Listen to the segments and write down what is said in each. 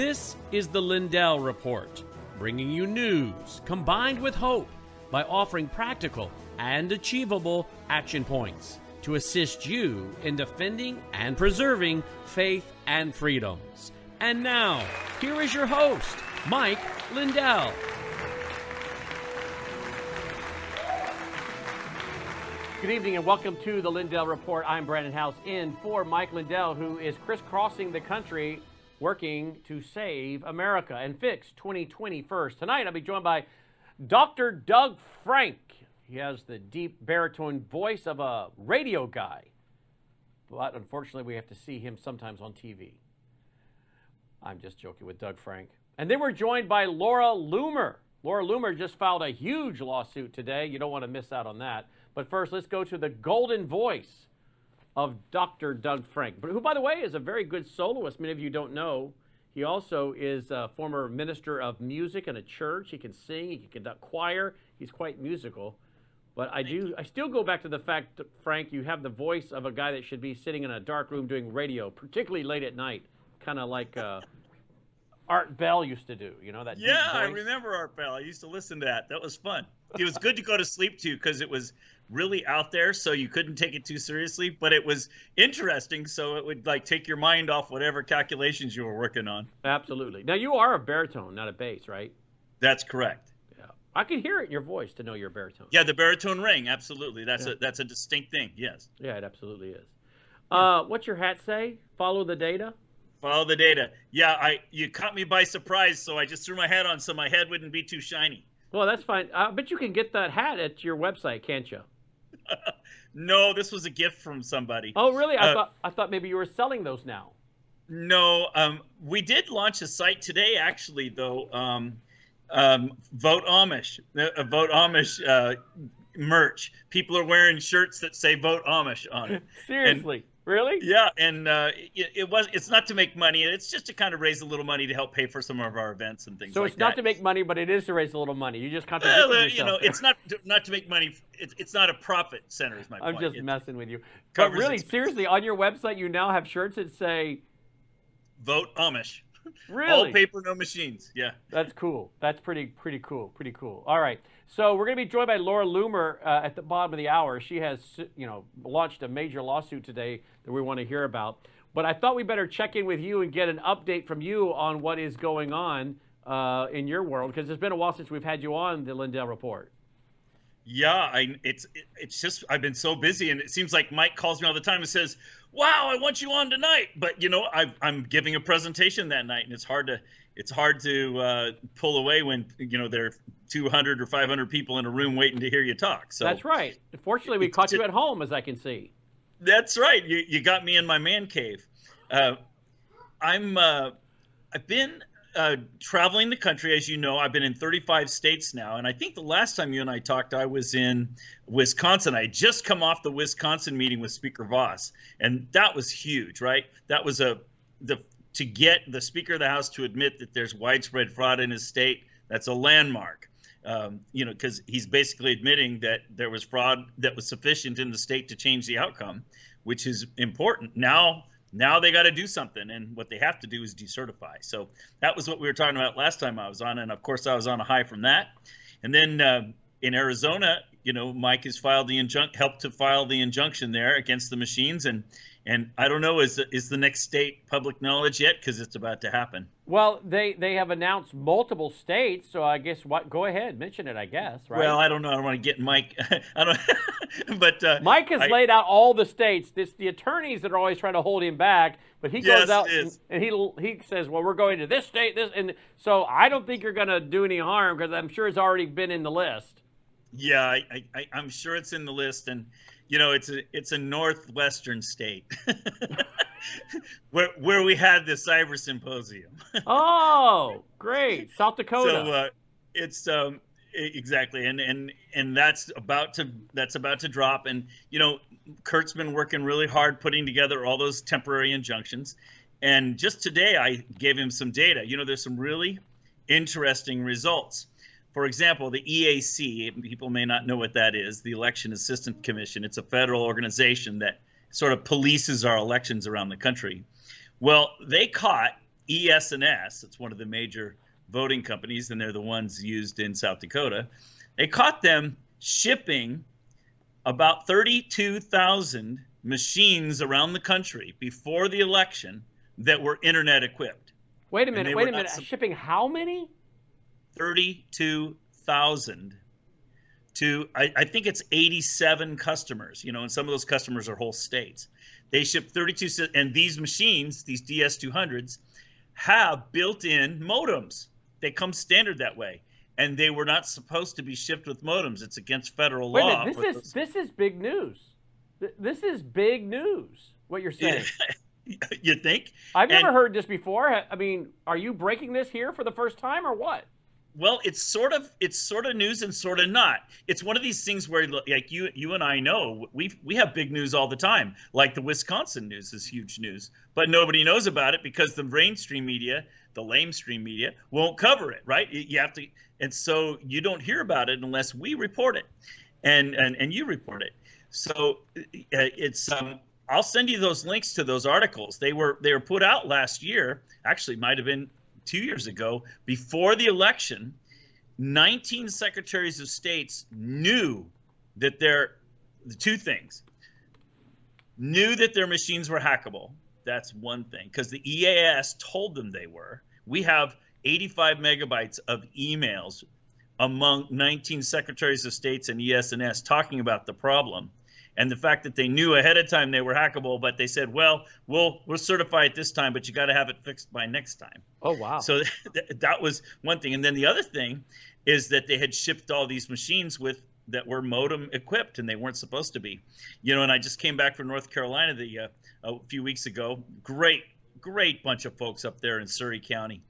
This is the Lindell Report, bringing you news combined with hope by offering practical and achievable action points to assist you in defending and preserving faith and freedoms. And now, here is your host, Mike Lindell. Good evening and welcome to the Lindell Report. I'm Brannon Howse in for Mike Lindell, who is crisscrossing the country working to save America and fix 2020 first. Tonight, I'll be joined by Dr. Doug Frank. He has the deep baritone voice of a radio guy, but unfortunately, we have to see him sometimes on TV. I'm just joking with Doug Frank. And then we're joined by Laura Loomer. Laura Loomer just filed a huge lawsuit today. You don't want to miss out on that. But first, let's go to the golden voice of Dr. Doug Frank, But who, by the way, is a very good soloist. Many of you don't know. He also is a former minister of music in a church. He can sing, he can conduct choir. He's quite musical. But I do, I still go back to the fact, Frank, you have the voice of a guy that should be sitting in a dark room doing radio, particularly late at night, kind of like uh, Art Bell used to do. You know that? Yeah, I remember Art Bell. I used to listen to that. That was fun. It was good to go to sleep to because it was really out there, so you couldn't take it too seriously. But it was interesting, so it would like take your mind off whatever calculations you were working on. Absolutely. Now you are a baritone, not a bass, right? That's correct. Yeah, I could hear it in your voice to know you're a baritone. Yeah, the baritone ring, absolutely. That's yeah. a that's a distinct thing. Yes. Yeah, it absolutely is. Uh, what's your hat say? Follow the data. Follow the data. Yeah, I you caught me by surprise, so I just threw my hat on so my head wouldn't be too shiny. Well, that's fine. I bet you can get that hat at your website, can't you? no, this was a gift from somebody. Oh, really? I uh, thought I thought maybe you were selling those now. No, um, we did launch a site today, actually, though. Um, um, Vote Amish, uh, Vote Amish uh, merch. People are wearing shirts that say "Vote Amish" on it. Seriously. Really? Yeah, and uh, it, it, was. It's not to make money. It's just to kind of raise a little money to help pay for some of our events and things. So like it's not that. to make money, but it is to raise a little money. You just contradict well, uh, You know, it's not to, not to make money. It's, it's not a profit center. Is my point. I'm point. just it's, messing with you. But really, expenses. seriously, on your website, you now have shirts that say "Vote Amish." Really? All paper, no machines. Yeah. That's cool. That's pretty pretty cool. Pretty cool. All right. So we're going to be joined by Laura Loomer uh, at the bottom of the hour. She has you know launched a major lawsuit today that we want to hear about. But I thought we better check in with you and get an update from you on what is going on uh, in your world because it's been a while since we've had you on the Lindell Report. Yeah, I, it's it's just I've been so busy, and it seems like Mike calls me all the time and says, "Wow, I want you on tonight," but you know I, I'm giving a presentation that night, and it's hard to it's hard to uh, pull away when you know there are 200 or 500 people in a room waiting to hear you talk. So that's right. Fortunately, we caught you at home, as I can see. That's right. You you got me in my man cave. Uh, I'm uh, I've been uh, traveling the country, as you know, I've been in 35 states now, and I think the last time you and I talked, I was in Wisconsin. I had just come off the Wisconsin meeting with Speaker Vos, and that was huge, right? That was a the to get the Speaker of the House to admit that there's widespread fraud in his state. That's a landmark. Um, you know, because he's basically admitting that there was fraud that was sufficient in the state to change the outcome, which is important. Now now they got to do something and what they have to do is decertify so that was what we were talking about last time i was on and of course i was on a high from that and then uh, in arizona you know mike has filed the injunction helped to file the injunction there against the machines and and I don't know is is the next state public knowledge yet because it's about to happen. Well, they they have announced multiple states, so I guess what go ahead mention it. I guess right. Well, I don't know. I don't want to get Mike. I don't. but uh, Mike has I, laid out all the states. This the attorneys that are always trying to hold him back, but he yes, goes out and, and he he says, "Well, we're going to this state, this," and so I don't think you're going to do any harm because I'm sure it's already been in the list. Yeah, I, I, I'm sure it's in the list, and you know, it's a it's a northwestern state where where we had the cyber symposium. oh, great, South Dakota. So uh, it's um, exactly, and and and that's about to that's about to drop, and you know, Kurt's been working really hard putting together all those temporary injunctions, and just today I gave him some data. You know, there's some really interesting results. For example, the EAC, people may not know what that is, the Election Assistance Commission. It's a federal organization that sort of polices our elections around the country. Well, they caught ES&S, it's one of the major voting companies, and they're the ones used in South Dakota. They caught them shipping about 32,000 machines around the country before the election that were internet equipped. Wait a minute, wait a minute. Shipping how many? 32,000 to, I, I, think it's 87 customers, you know, and some of those customers are whole states. They ship 32, and these machines, these DS200s, have built in modems. They come standard that way. And they were not supposed to be shipped with modems. It's against federal Wait law. Minute, this is those... this is big news. This is big news. What you're saying? you think? I've never and, heard this before. I mean, are you breaking this here for the first time, or what? Well, it's sort of it's sort of news and sort of not. It's one of these things where like you you and I know we we have big news all the time. Like the Wisconsin news is huge news, but nobody knows about it because the mainstream media, the lamestream media, won't cover it. Right? You have to, and so you don't hear about it unless we report it, and and and you report it. So uh, it's um. I'll send you those links to those articles. They were they were put out last year. Actually, might have been two years ago, before the election, 19 secretaries of states knew that their the two things knew that their machines were hackable. That's one thing because the EAS told them they were. We have 85 megabytes of emails among 19 secretaries of states and ES&S talking about the problem and the fact that they knew ahead of time they were hackable, but they said, "Well, we'll we'll certify it this time, but you got to have it fixed by next time." Oh wow! So that was one thing, and then the other thing is that they had shipped all these machines with that were modem equipped, and they weren't supposed to be. You know, and I just came back from North Carolina the uh, a few weeks ago. Great, great bunch of folks up there in Surry County.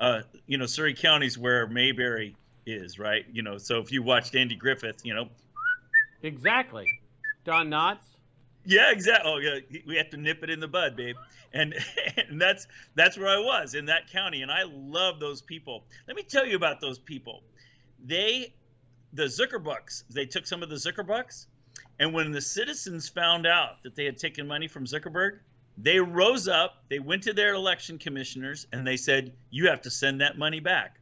Uh, you know, Surry County's where Mayberry is, right? You know, so if you watched Andy Griffith, you know. Exactly. Don Knotts? Yeah, exactly. Oh, yeah. We have to nip it in the bud, babe. And, and that's that's where I was in that county, and I love those people. Let me tell you about those people. They, the Zuckerbucks, they took some of the Zuckerbucks, and when the citizens found out that they had taken money from Zuckerberg, they rose up, they went to their election commissioners, and they said, "You have to send that money back."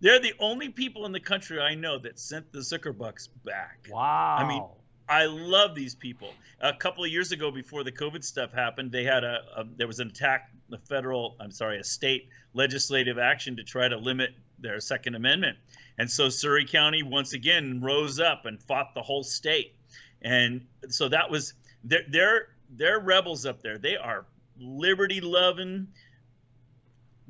They're the only people in the country I know that sent the Zuckerbucks back. Wow. I mean, I love these people. A couple of years ago, before the COVID stuff happened, they had a, a there was an attack, a federal, I'm sorry, a state legislative action to try to limit their Second Amendment, and so Surry County once again rose up and fought the whole state, and so that was they're they're, they're rebels up there. They are liberty loving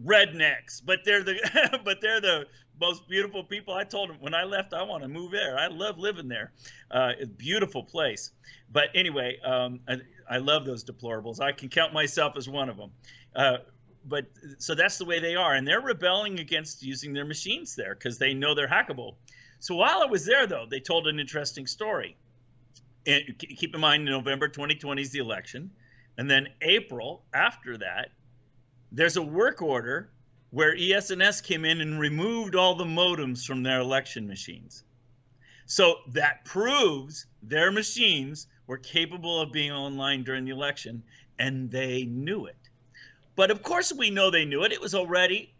rednecks, but they're the but they're the most beautiful people. I told them when I left, I want to move there. I love living there. Uh, it's a beautiful place. But anyway, um, I, I, love those deplorables. I can count myself as one of them. Uh, but so that's the way they are, and they're rebelling against using their machines there because they know they're hackable. So while I was there, though, they told an interesting story. And keep in mind, November 2020 is the election, and then April after that, there's a work order where ES&S came in and removed all the modems from their election machines. So that proves their machines were capable of being online during the election, and they knew it. But of course, we know they knew it. It was already,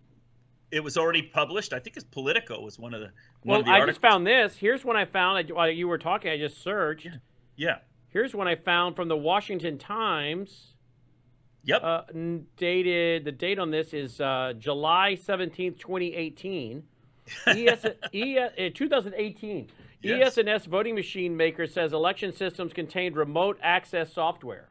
it was already published. I think it's Politico was one of the. One well, of the I articles. just found this. Here's one I found while you were talking. I just searched. Yeah. yeah. Here's one I found from the Washington Times. Yep. Uh, dated, the date on this is uh, July 17th, 2018. ES, ES, 2018. Yes. ES&S voting machine maker says election systems contained remote access software.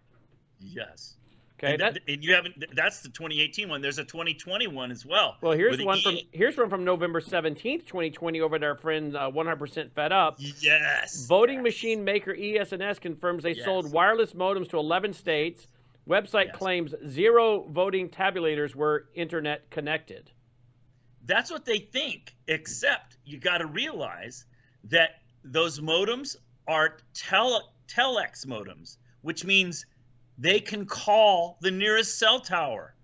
Yes. Okay, and, that, and you haven't. That's the 2018 one. There's a 2020 one as well. Well, here's one from here's one from November 17th, 2020, over at our friend uh, 100% Fed Up. Yes. Voting yes. machine maker ES&S confirms they yes. sold wireless modems to 11 states. Website yes. claims zero voting tabulators were internet connected. That's what they think, except you got to realize that those modems are tele- telex modems, which means they can call the nearest cell tower.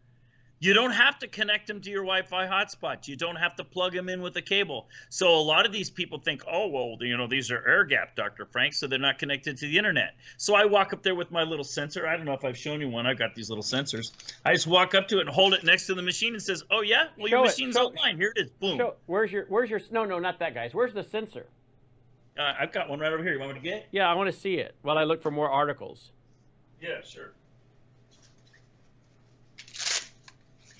You don't have to connect them to your Wi-Fi hotspot. You don't have to plug them in with a cable. So a lot of these people think, oh well, you know, these are air gap, Dr. Frank, so they're not connected to the internet. So I walk up there with my little sensor. I don't know if I've shown you one. I've got these little sensors. I just walk up to it and hold it next to the machine and says, oh yeah, well Show your it. machine's Show- online. Here it is. Boom. Show, where's your where's your no no not that guys. Where's the sensor? Uh, I've got one right over here. You want me to get? it? Yeah, I want to see it while I look for more articles. Yeah, sure.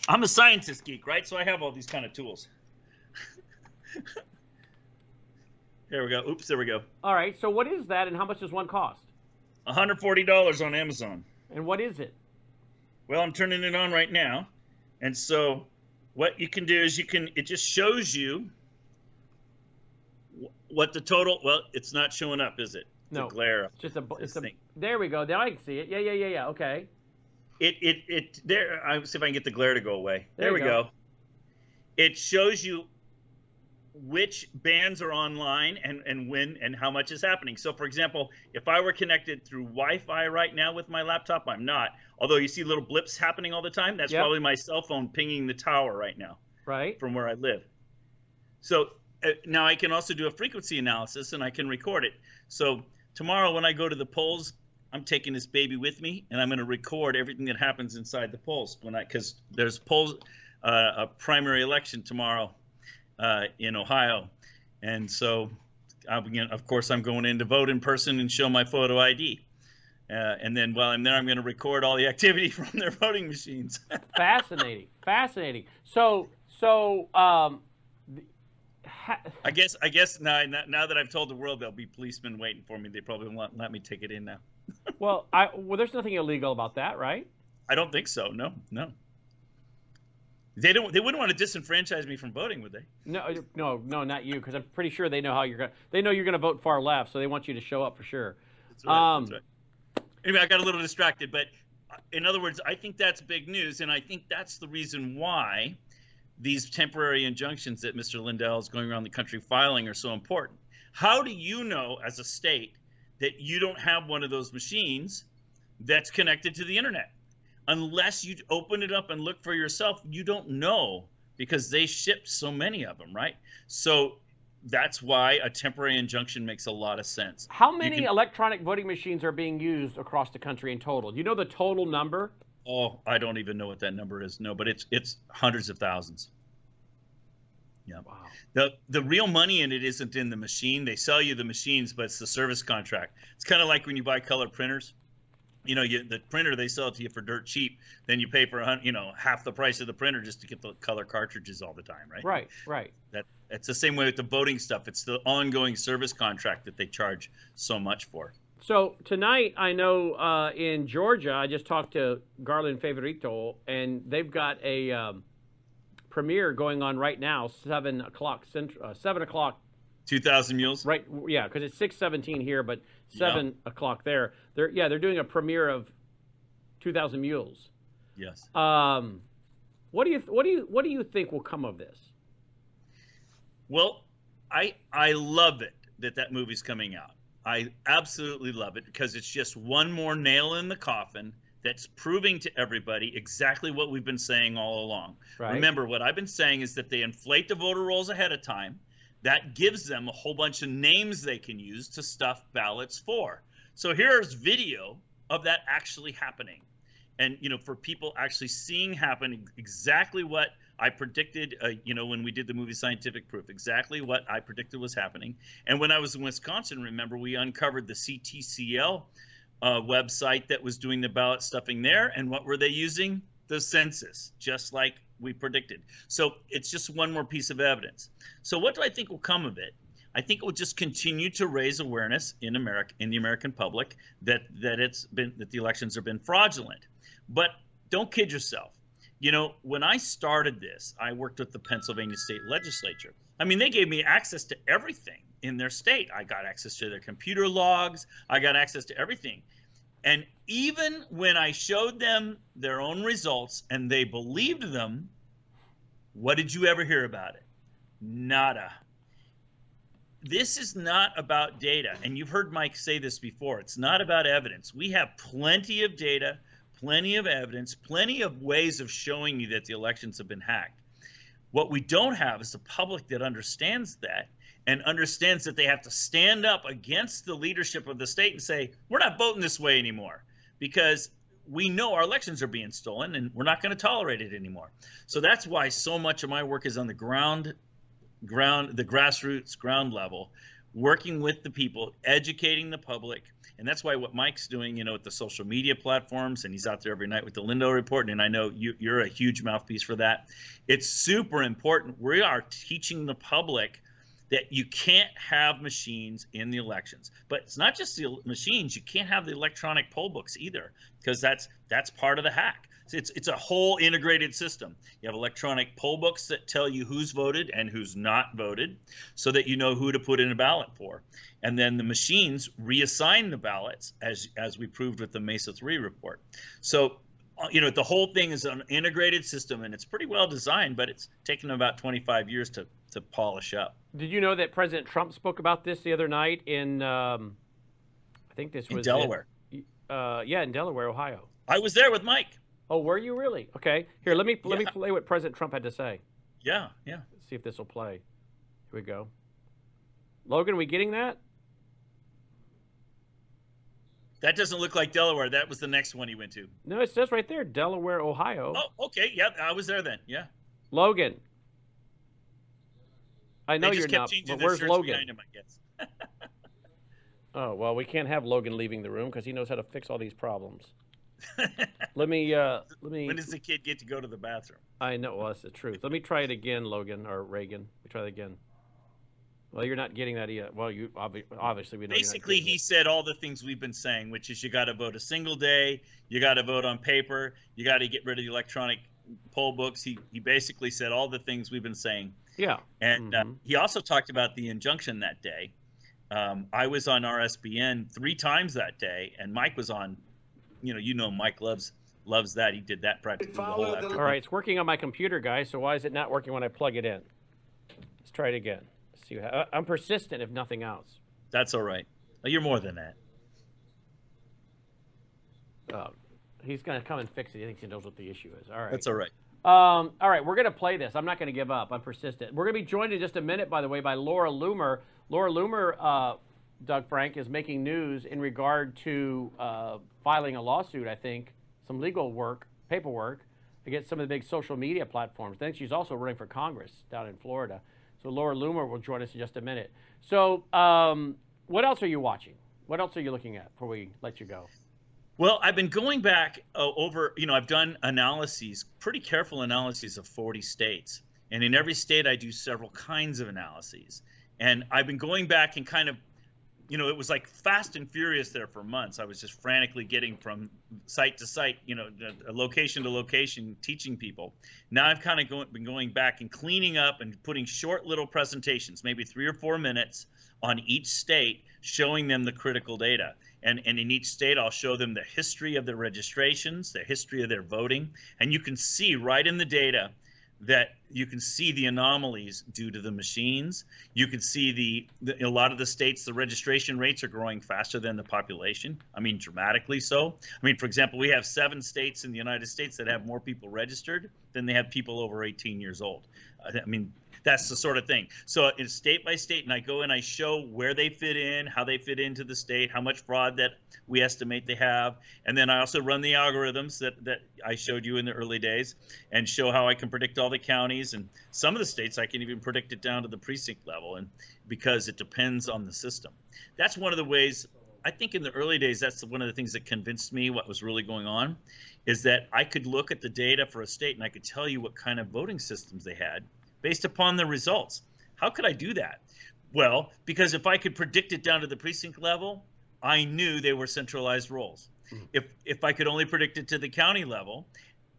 I'm a scientist geek, right? So I have all these kind of tools. there we go. Oops, there we go. All right. So what is that, and how much does one cost? $140 on Amazon. And what is it? Well, I'm turning it on right now. And so what you can do is you can it just shows you what the total well, it's not showing up, is it? No. The glare. It's just a. It's a. thing. There we go. Now I can see it. Yeah, yeah, yeah, yeah. Okay. It it it there i see if i can get the glare to go away There there, we go. go. it shows you which bands are online and and when and how much is happening so for example if i were connected through wi-fi right now with my laptop i'm not although you see little blips happening all the time that's Yep. probably my cell phone pinging the tower right now Right. from where I live. So uh, now I can also do a frequency analysis and I can record it. So tomorrow when I go to the polls, I'm taking this baby with me and I'm going to record everything that happens inside the polls when I because there's polls uh, a primary election tomorrow uh, in Ohio, and so I'm gonna, of course I'm going in to vote in person and show my photo ID. Uh, and then while I'm there, I'm going to record all the activity from their voting machines. Fascinating. Fascinating. So so um. I guess I guess now now that I've told the world there'll be policemen waiting for me, they probably won't let me take it in now. Well, I well, there's nothing illegal about that, right? I don't think so. No, no. They don't. They wouldn't want to disenfranchise me from voting, would they? No, no, no, not you, because I'm pretty sure they know how you're going. to They know you're going to vote far left, so they want you to show up for sure. That's right, Um, that's right. Anyway, I got a little distracted, but uh, in other words, I think that's big news, and I think that's the reason why these temporary injunctions that Mr. Lindell is going around the country filing are so important. How do you know, as a state, that you don't have one of those machines that's connected to the internet? Unless you open it up and look for yourself, you don't know because they ship so many of them, right? So that's why a temporary injunction makes a lot of sense. How many can- electronic voting machines are being used across the country in total? Do you know the total number? Oh, I don't even know what that number is. No, but it's it's hundreds of thousands. Yeah. Wow. The the real money in it isn't in the machine. They sell you the machines, but it's the service contract. It's kind of like when you buy color printers. You know, you, the printer they sell it to you for dirt cheap. Then you pay for a you know half the price of the printer just to get the color cartridges all the time, right? Right, right. That it's the same way with the voting stuff. It's the ongoing service contract that they charge so much for. So tonight, I know uh, in Georgia, I just talked to Garland Favorito, and they've got a um, premiere going on right now, seven o'clock central, uh, seven o'clock. Two thousand mules. Right, yeah, because it's six seventeen here, but seven o'clock there. They're yeah, they're doing a premiere of Two Thousand Mules. Yes. Um, what do you what do you what do you think will come of this? Well, I I love it that that movie's coming out. I absolutely love it because it's just one more nail in the coffin that's proving to everybody exactly what we've been saying all along. Right. Remember, what I've been saying is that they inflate the voter rolls ahead of time. That gives them a whole bunch of names they can use to stuff ballots for. So here's video of that actually happening. And, you know, for people actually seeing happen exactly what I predicted, uh, you know, when we did the movie Scientific Proof, exactly what I predicted was happening. And when I was in Wisconsin, remember, we uncovered the CTCL uh, website that was doing the ballot stuffing there. And what were they using? The census, just like we predicted. So it's just one more piece of evidence. So what do I think will come of it? I think it will just continue to raise awareness in America, in the American public, that that it's been that the elections have been fraudulent. But don't kid yourself. You know, when I started this, I worked with the Pennsylvania state legislature. I mean, they gave me access to everything in their state. I got access to their computer logs, I got access to everything. And even when I showed them their own results and they believed them, what did you ever hear about it? Nada. This is not about data. And you've heard Mike say this before. It's not about evidence. We have plenty of data, plenty of evidence, plenty of ways of showing you that the elections have been hacked. What we don't have is a public that understands that and understands that they have to stand up against the leadership of the state and say, we're not voting this way anymore because we know our elections are being stolen and we're not going to tolerate it anymore. So that's why so much of my work is on the ground ground the grassroots ground level working with the people educating the public. And that's why what mike's doing you know with the social media platforms and he's out there every night with the lindell report and i know you, you're a huge mouthpiece for that. It's super important. We are teaching the public that you can't have machines in the elections. But it's not just the machines; you can't have the electronic poll books either, because that's that's part of the hack. It's it's a whole integrated system. You have electronic poll books that tell you who's voted and who's not voted, so that you know who to put in a ballot for. And then the machines reassign the ballots, as as we proved with the Mesa 3 report. So uh, you know the whole thing is an integrated system and it's pretty well designed but it's taken about 25 years to to polish up did you know that president trump spoke about this the other night in um, i think this was in delaware in, uh, yeah in delaware ohio i was there with mike oh were you really okay here let me yeah. let me play what president trump had to say yeah yeah Let's see if this will play here we go logan are we getting that that doesn't look like Delaware. That was the next one he went to. No, it says right there, Delaware, Ohio. Oh, okay. Yeah, I was there then. Yeah. Logan. I know you're not, but where's Logan? Him, oh well, we can't have Logan leaving the room because he knows how to fix all these problems. let me uh, let me. When does the kid get to go to the bathroom? I know. Well, that's the truth. Let me try it again, Logan or Reagan. Let me try it again. Well, you're not getting that yet. Well, you obviously we know. Basically, he it. said all the things we've been saying, which is you got to vote a single day, you got to vote on paper, you got to get rid of the electronic poll books. He he basically said all the things we've been saying. Yeah. And uh, mm-hmm. uh, he also talked about the injunction that day. Um, I was on RSBN three times that day, and Mike was on. You know, you know, Mike loves loves that. He did that practically the whole afternoon. All right, it's working on my computer, guys. So why is it not working when I plug it in? Let's try it again see. I'm persistent, if nothing else. That's all right. You're more than that. Uh, he's going to come and fix it. He thinks he knows what the issue is. All right. That's all right. Um, all right, we're going to play this. I'm not going to give up. I'm persistent. We're going to be joined in just a minute, by the way, by Laura Loomer. Laura Loomer, uh, Doug Frank, is making news in regard to uh, filing a lawsuit, I think, some legal work, paperwork, against some of the big social media platforms. I think she's also running for Congress down in Florida. So Laura Loomer will join us in just a minute. So um, what else are you watching? What else are you looking at before we let you go? Well, I've been going back uh, over, you know, I've done analyses, pretty careful analyses of 40 states. And in every state, I do several kinds of analyses. And I've been going back and kind of you know, it was like fast and furious there for months. I was just frantically getting from site to site, you know, location to location, teaching people. Now I've kind of go, been going back and cleaning up and putting short little presentations, maybe three or four minutes on each state, showing them the critical data. And, and in each state, I'll show them the history of their registrations, the history of their voting. And you can see right in the data that you can see the anomalies due to the machines. You can see the, the, a lot of the states the registration rates are growing faster than the population. I mean dramatically so. I mean for example, we have 7 states in the United States that have more people registered than they have people over 18 years old. I mean that's the sort of thing. So it's state by state, and I go and I show where they fit in, how they fit into the state, how much fraud that we estimate they have, and then I also run the algorithms that that I showed you in the early days, and show how I can predict all the counties and some of the states I can even predict it down to the precinct level, and because it depends on the system. That's one of the ways. I think in the early days, that's one of the things that convinced me what was really going on, is that I could look at the data for a state and I could tell you what kind of voting systems they had based upon the results. How could I do that? Well, because if I could predict it down to the precinct level, I knew they were centralized rolls. Mm-hmm. If if I could only predict it to the county level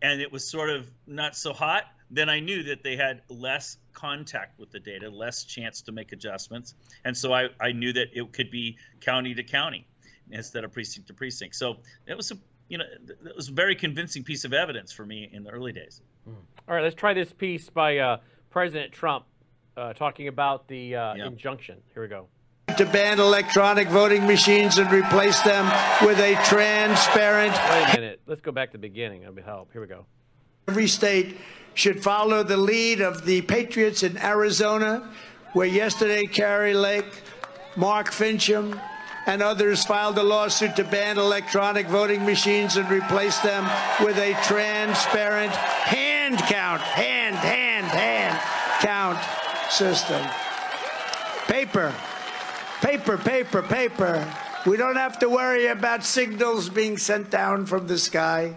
and it was sort of not so hot, then I knew that they had less contact with the data, less chance to make adjustments. And so I, I knew that it could be county to county instead of precinct to precinct. So it was a you know, it was a very convincing piece of evidence for me in the early days. Mm. All right, let's try this piece by uh, President Trump uh, talking about the uh, yep. injunction. Here we go. To ban electronic voting machines and replace them with a transparent. Wait a minute. let's go back to the beginning. That'll be help. Here we go. Every state should follow the lead of the Patriots in Arizona, where yesterday Kari Lake, Mark Finchem, and others filed a lawsuit to ban electronic voting machines and replace them with a transparent hand count, hand, hand, hand count system. Paper, paper, paper, paper. We don't have to worry about signals being sent down from the sky.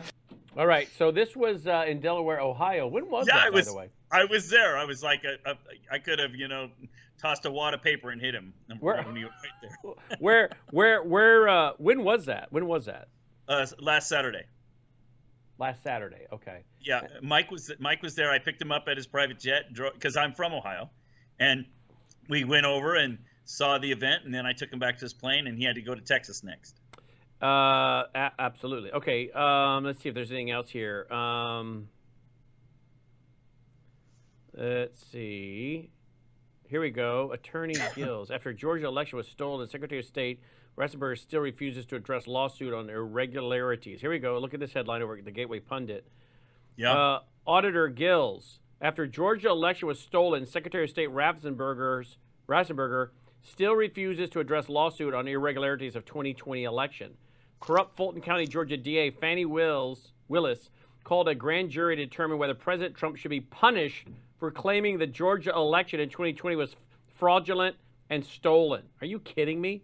All right, so this was uh, in Delaware, Ohio. When was yeah, that, I was, by the way? I was there. I was like, a, a, I could have, you know, tossed a wad of paper and hit him. Where, right there. where, where, where? Uh, when was that? When was that? Uh, last Saturday. Last Saturday. Okay. Yeah, Mike was Mike was there. I picked him up at his private jet because I'm from Ohio, and we went over and saw the event, and then I took him back to his plane, and he had to go to Texas next. Uh, a- absolutely. Okay. Um, let's see if there's anything else here. Um, let's see. Here we go. Attorney Gills. After Georgia election was stolen, the Secretary of State Raffensperger still refuses to address lawsuit on irregularities. Here we go. Look at this headline over at the Gateway Pundit. Yeah. Uh, Auditor Gills. After Georgia election was stolen, Secretary of State Raffensperger's Raffensperger still refuses to address lawsuit on irregularities of 2020 election. Corrupt Fulton County, Georgia DA Fani Wills, Willis called a grand jury to determine whether President Trump should be punished for claiming the Georgia election in 2020 was fraudulent and stolen. Are you kidding me?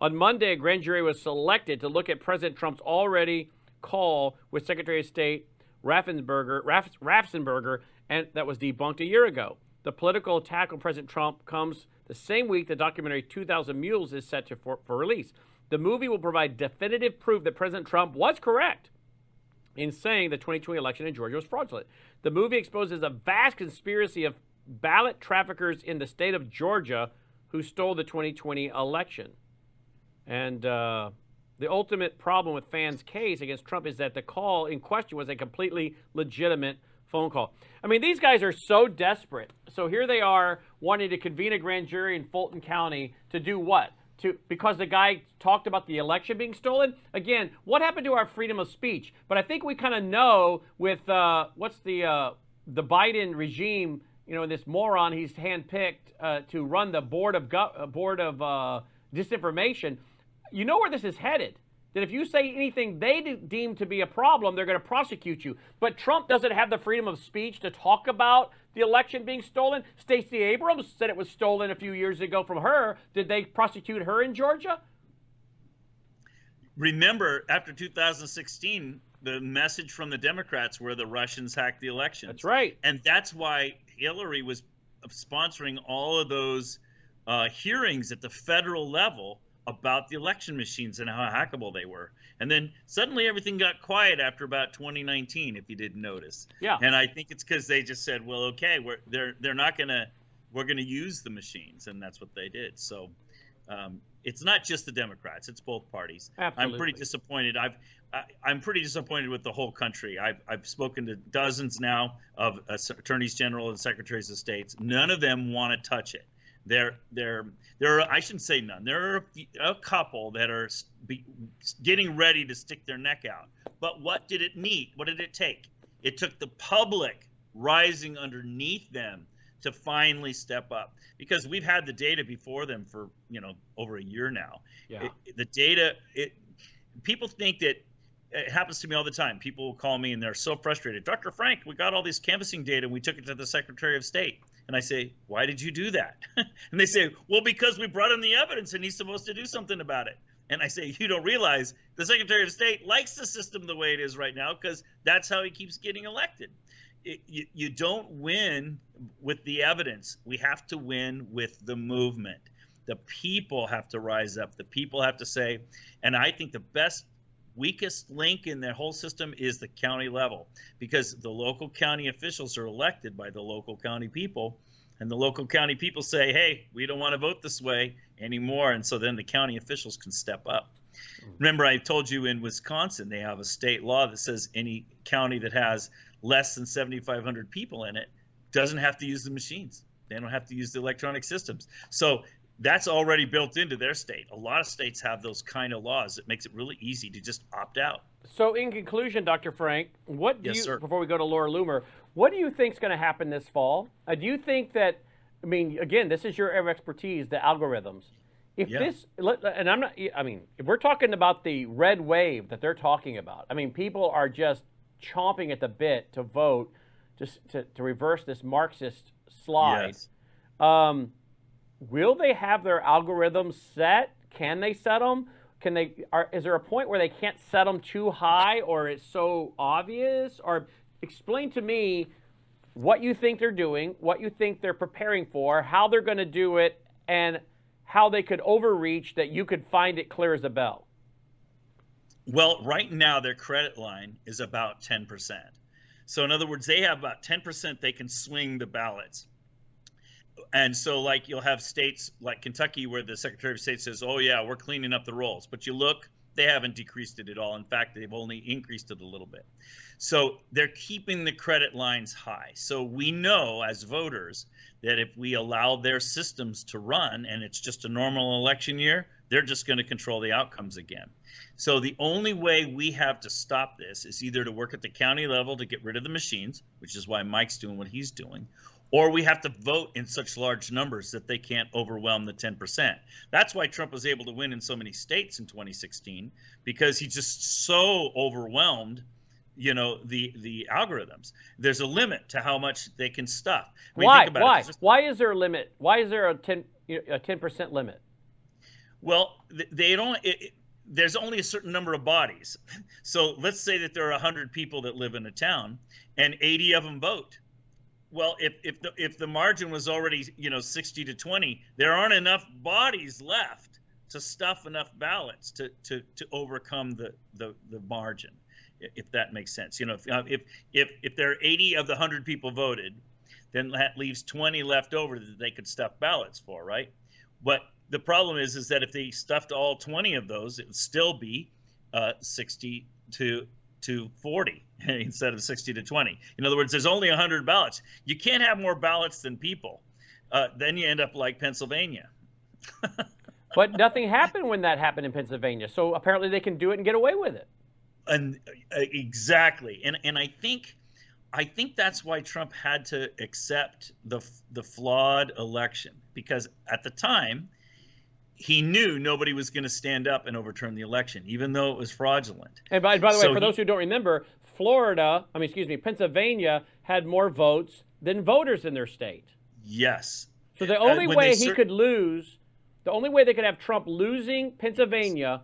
On Monday, a grand jury was selected to look at President Trump's already call with Secretary of State Raffensperger, Raff, Raffensperger, and that was debunked a year ago. The political attack on President Trump comes the same week the documentary 2000 Mules is set to for, for release. The movie will provide definitive proof that President Trump was correct in saying the 2020 election in Georgia was fraudulent. The movie exposes a vast conspiracy of ballot traffickers in the state of Georgia who stole the 2020 election. And uh, the ultimate problem with Fani's case against Trump is that the call in question was a completely legitimate phone call. I mean, these guys are so desperate. So here they are wanting to convene a grand jury in Fulton County to do what? To because the guy talked about the election being stolen. Again, what happened to our freedom of speech? But I think we kind of know with uh, what's the uh, the Biden regime. You know, this moron he's handpicked uh, to run the board of go- board of uh, disinformation. You know where this is headed that if you say anything they deem to be a problem, they're going to prosecute you. But Trump doesn't have the freedom of speech to talk about the election being stolen. Stacey Abrams said it was stolen a few years ago from her. Did they prosecute her in Georgia? Remember, after 2016, the message from the Democrats were the Russians hacked the election. That's right. And that's why Hillary was sponsoring all of those uh, hearings at the federal level about the election machines and how hackable they were. And then suddenly everything got quiet after about 2019, if you didn't notice. Yeah. And I think it's because they just said, well, okay, we're they're they're not gonna we're gonna use the machines, and that's what they did. So um, it's not just the Democrats; it's both parties. Absolutely. I'm pretty disappointed. I've I, I'm pretty disappointed with the whole country. I've I've spoken to dozens now of uh, attorneys general and secretaries of states. None of them want to touch it. There, there, there are. I shouldn't say none. There are a, a couple that are be, getting ready to stick their neck out. But what did it need? What did it take? It took the public rising underneath them to finally step up because we've had the data before them for you know over a year now. Yeah. It, the data. It. People think that it happens to me all the time. People will call me and they're so frustrated. Dr. Frank, we got all this canvassing data. And we took it to the Secretary of State. And I say, why did you do that? and they say, well, because we brought him the evidence and he's supposed to do something about it. And I say, you don't realize the Secretary of State likes the system the way it is right now because that's how he keeps getting elected. It, you, you don't win with the evidence. We have to win with the movement. The people have to rise up. The people have to say, and I think the best weakest link in the whole system is the county level because the local county officials are elected by the local county people and the local county people say hey we don't want to vote this way anymore and so then the county officials can step up. Hmm. Remember i told you in wisconsin they have a state law that says any county that has less than 7500 people in it doesn't have to use the machines. They don't have to use the electronic systems. So that's already built into their state. A lot of states have those kind of laws that makes it really easy to just opt out. So, in conclusion, Dr. Frank, what do yes, you, sir. before we go to Laura Loomer, what do you think is going to happen this fall? Uh, do you think that, I mean, again, this is your area of expertise, the algorithms. If Yeah. this, and I'm not, I mean, if we're talking about the red wave that they're talking about, I mean, people are just chomping at the bit to vote just to, to reverse this Marxist slide. Yes. Um, will they have their algorithms set? Can they set them? Can they? Are, is there a point where they can't set them too high, or it's so obvious? Or explain to me what you think they're doing, what you think they're preparing for, how they're going to do it, and how they could overreach that you could find it clear as a bell. Well, right now their credit line is about 10%. So in other words, they have about 10% they can swing the ballots. And so like you'll have states like Kentucky where the Secretary of State says, "Oh yeah, we're cleaning up the rolls." But you look, they haven't decreased it at all. In fact, they've only increased it a little bit. So they're keeping the credit lines high. So we know as voters that if we allow their systems to run and it's just a normal election year, they're just going to control the outcomes again. So the only way we have to stop this is either to work at the county level to get rid of the machines, which is why Mike's doing what he's doing, or we have to vote in such large numbers that they can't overwhelm the 10%. That's why Trump was able to win in so many states in 2016 because he just so overwhelmed you know the the algorithms there's a limit to how much they can stuff I mean, why? think about Why? it. Just- Why is there a limit? Why is there a 10 a 10% limit? Well, they don't. It, it- there's only a certain number of bodies. So let's say that there are 100 people that live in a town, and 80 of them vote. Well, if if the if the margin was already you know 60 to 20, there aren't enough bodies left to stuff enough ballots to to to overcome the the the margin, if that makes sense. You know, if uh, if if if there are 80 of the 100 people voted, then that leaves 20 left over that they could stuff ballots for, right? But the problem is, is that if they stuffed all 20 of those, it would still be uh, 60 to to 40 instead of 60 to 20. In other words, there's only 100 ballots. You can't have more ballots than people. Uh, then you end up like Pennsylvania. But nothing happened when that happened in Pennsylvania. So apparently they can do it and get away with it. and uh, exactly and and i think i think that's why trump had to accept the the flawed election because at the time he knew nobody was going to stand up and overturn the election even though it was fraudulent And by, by the way, So for he- those who don't remember, Florida, I mean, excuse me, Pennsylvania had more votes than voters in their state. yes So the Uh, only when way he cer- could lose, the only way they could have Trump losing Pennsylvania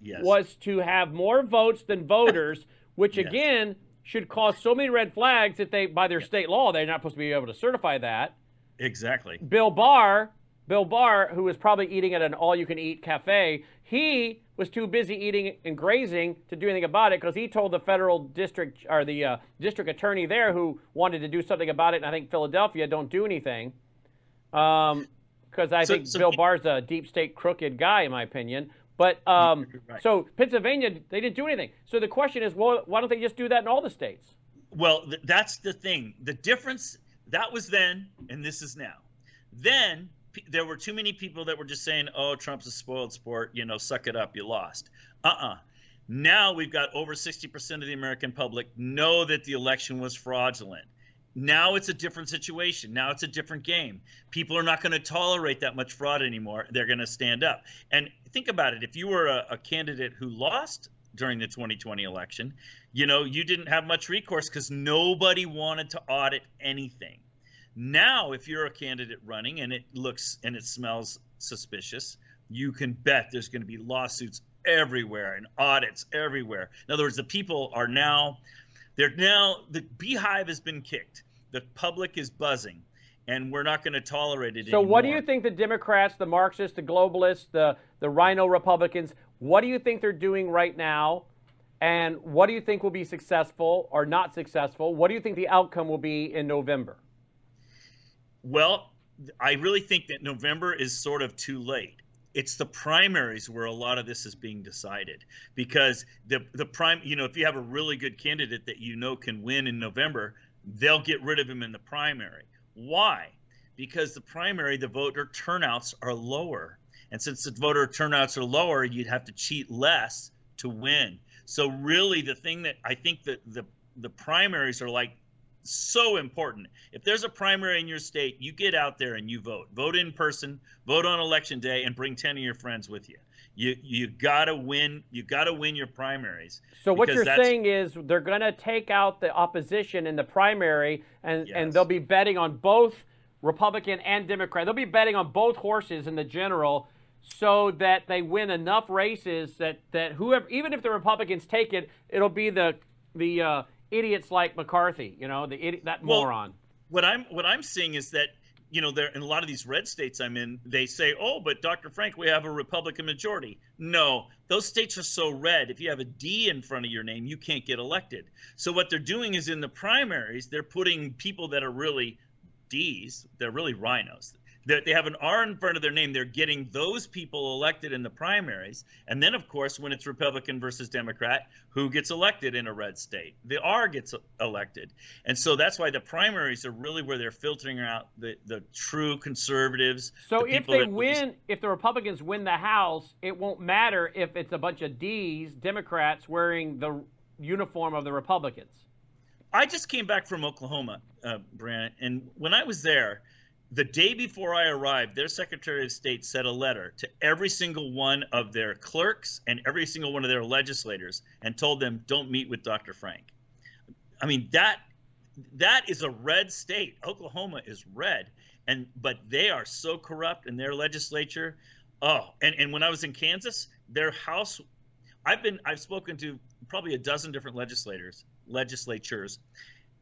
yes was to have more votes than voters, which Yes. again should cause so many red flags that they, by their state law, they're not supposed to be able to certify that. exactly Bill Barr, Bill Barr, who was probably eating at an all-you-can-eat cafe, he was too busy eating and grazing to do anything about it because he told the federal district or the uh, district attorney there who wanted to do something about it, and I think Philadelphia, don't do anything. Um, because I So- think so Bill Barr's a deep state crooked guy, in my opinion. But um, Right. so Pennsylvania, they didn't do anything. So the question is, well, why don't they just do that in all the states? Well, th- that's the thing. The difference that was then, and this is now. Then there were too many people that were just saying, "Oh, Trump's a spoiled sport. You know, suck it up. You lost." Uh-uh. Now we've got over 60% of the American public know that the election was fraudulent. Now it's a different situation. Now it's a different game. People are not going to tolerate that much fraud anymore. They're going to stand up. And think about it. If you were a, a candidate who lost during the 2020 election, you know, you didn't have much recourse because nobody wanted to audit anything. Now, if you're a candidate running and it looks and it smells suspicious, you can bet there's going to be lawsuits everywhere and audits everywhere. In other words, the people are now, they're now, the beehive has been kicked. The public is buzzing, and we're not going to tolerate it anymore. So anymore. what do you think the Democrats, the Marxists, the globalists, the the RINO Republicans, what do you think they're doing right now? And what do you think will be successful or not successful? What do you think the outcome will be in November? Well, I really think that November is sort of too late. It's the primaries where a lot of this is being decided because the the prime, you know, if you have a really good candidate that you know can win in November, they'll get rid of him in the primary. Why? because the primary, the voter turnouts are lower. And since the voter turnouts are lower, you'd have to cheat less to win. So really the thing that I think that the the primaries are like so important. If there's a primary in your state, you get out there and you vote. Vote in person, vote on election day and bring 10 of your friends with you. You you got to win, you got to win your primaries. So what you're saying is they're going to take out the opposition in the primary and yes. and they'll be betting on both Republican and Democrat. They'll be betting on both horses in the general so that they win enough races that, that whoever, even if the Republicans take it, it'll be the the uh, idiots like McCarthy, you know, the idiot, that well, moron. What I'm what I'm seeing is that you know, there in a lot of these red states I'm in, they say, "Oh, but Dr. Frank, we have a Republican majority." No, those states are so red. If you have a D in front of your name, you can't get elected. So what they're doing is in the primaries, they're putting people that are really D's, they're really RINOs they have an R in front of their name. They're getting those people elected in the primaries. And then, of course, when it's Republican versus Democrat, who gets elected in a red state? The R gets elected. And so that's why the primaries are really where they're filtering out the, the true conservatives. So the if they win, if the Republicans win the House, it won't matter if it's a bunch of D's, Democrats wearing the uniform of the Republicans. I just came back from Oklahoma, uh, Brant, and when I was there, the day before I arrived, their Secretary of State sent a letter to every single one of their clerks and every single one of their legislators and told them, don't meet with Dr. Frank. I mean, that that is a red state. Oklahoma is red. And but they are so corrupt in their legislature. Oh, and, and when I was in Kansas, their house I've been I've spoken to probably a dozen different legislators legislatures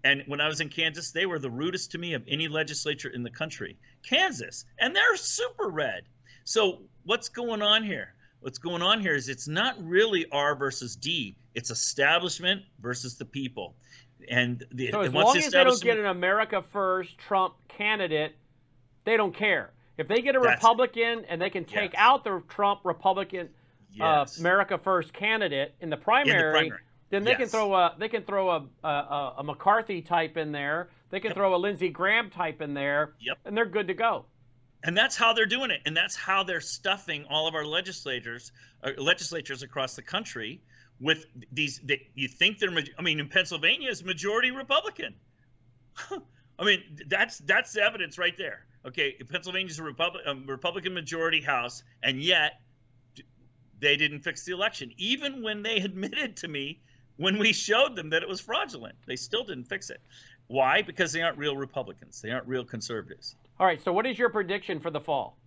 and when I was in Kansas, they were the rudest to me of any legislature in the country. Kansas, and they're super red. So what's going on here? What's going on here is it's not really R versus D. It's establishment versus the people. And the, so as long the as they don't get an America First Trump candidate, they don't care. If they get a Republican and they can take yes. out the Trump Republican uh, yes. uh, America First candidate in the primary, in the primary then they yes. can throw a they can throw a, a, a McCarthy type in there. They can yep. throw a Lindsey Graham type in there. Yep. And they're good to go. And that's how they're doing it, and that's how they're stuffing all of our legislators, uh, legislatures across the country with these. They, you think they're? I mean, in Pennsylvania is majority Republican. I mean, that's that's the evidence right there. Okay, Pennsylvania's a Republic, a Republican majority House, and yet they didn't fix the election, even when they admitted to me when we showed them that it was fraudulent. They still didn't fix it. Why? Because they aren't real Republicans. They aren't real conservatives. All right. So, what is your prediction for the fall?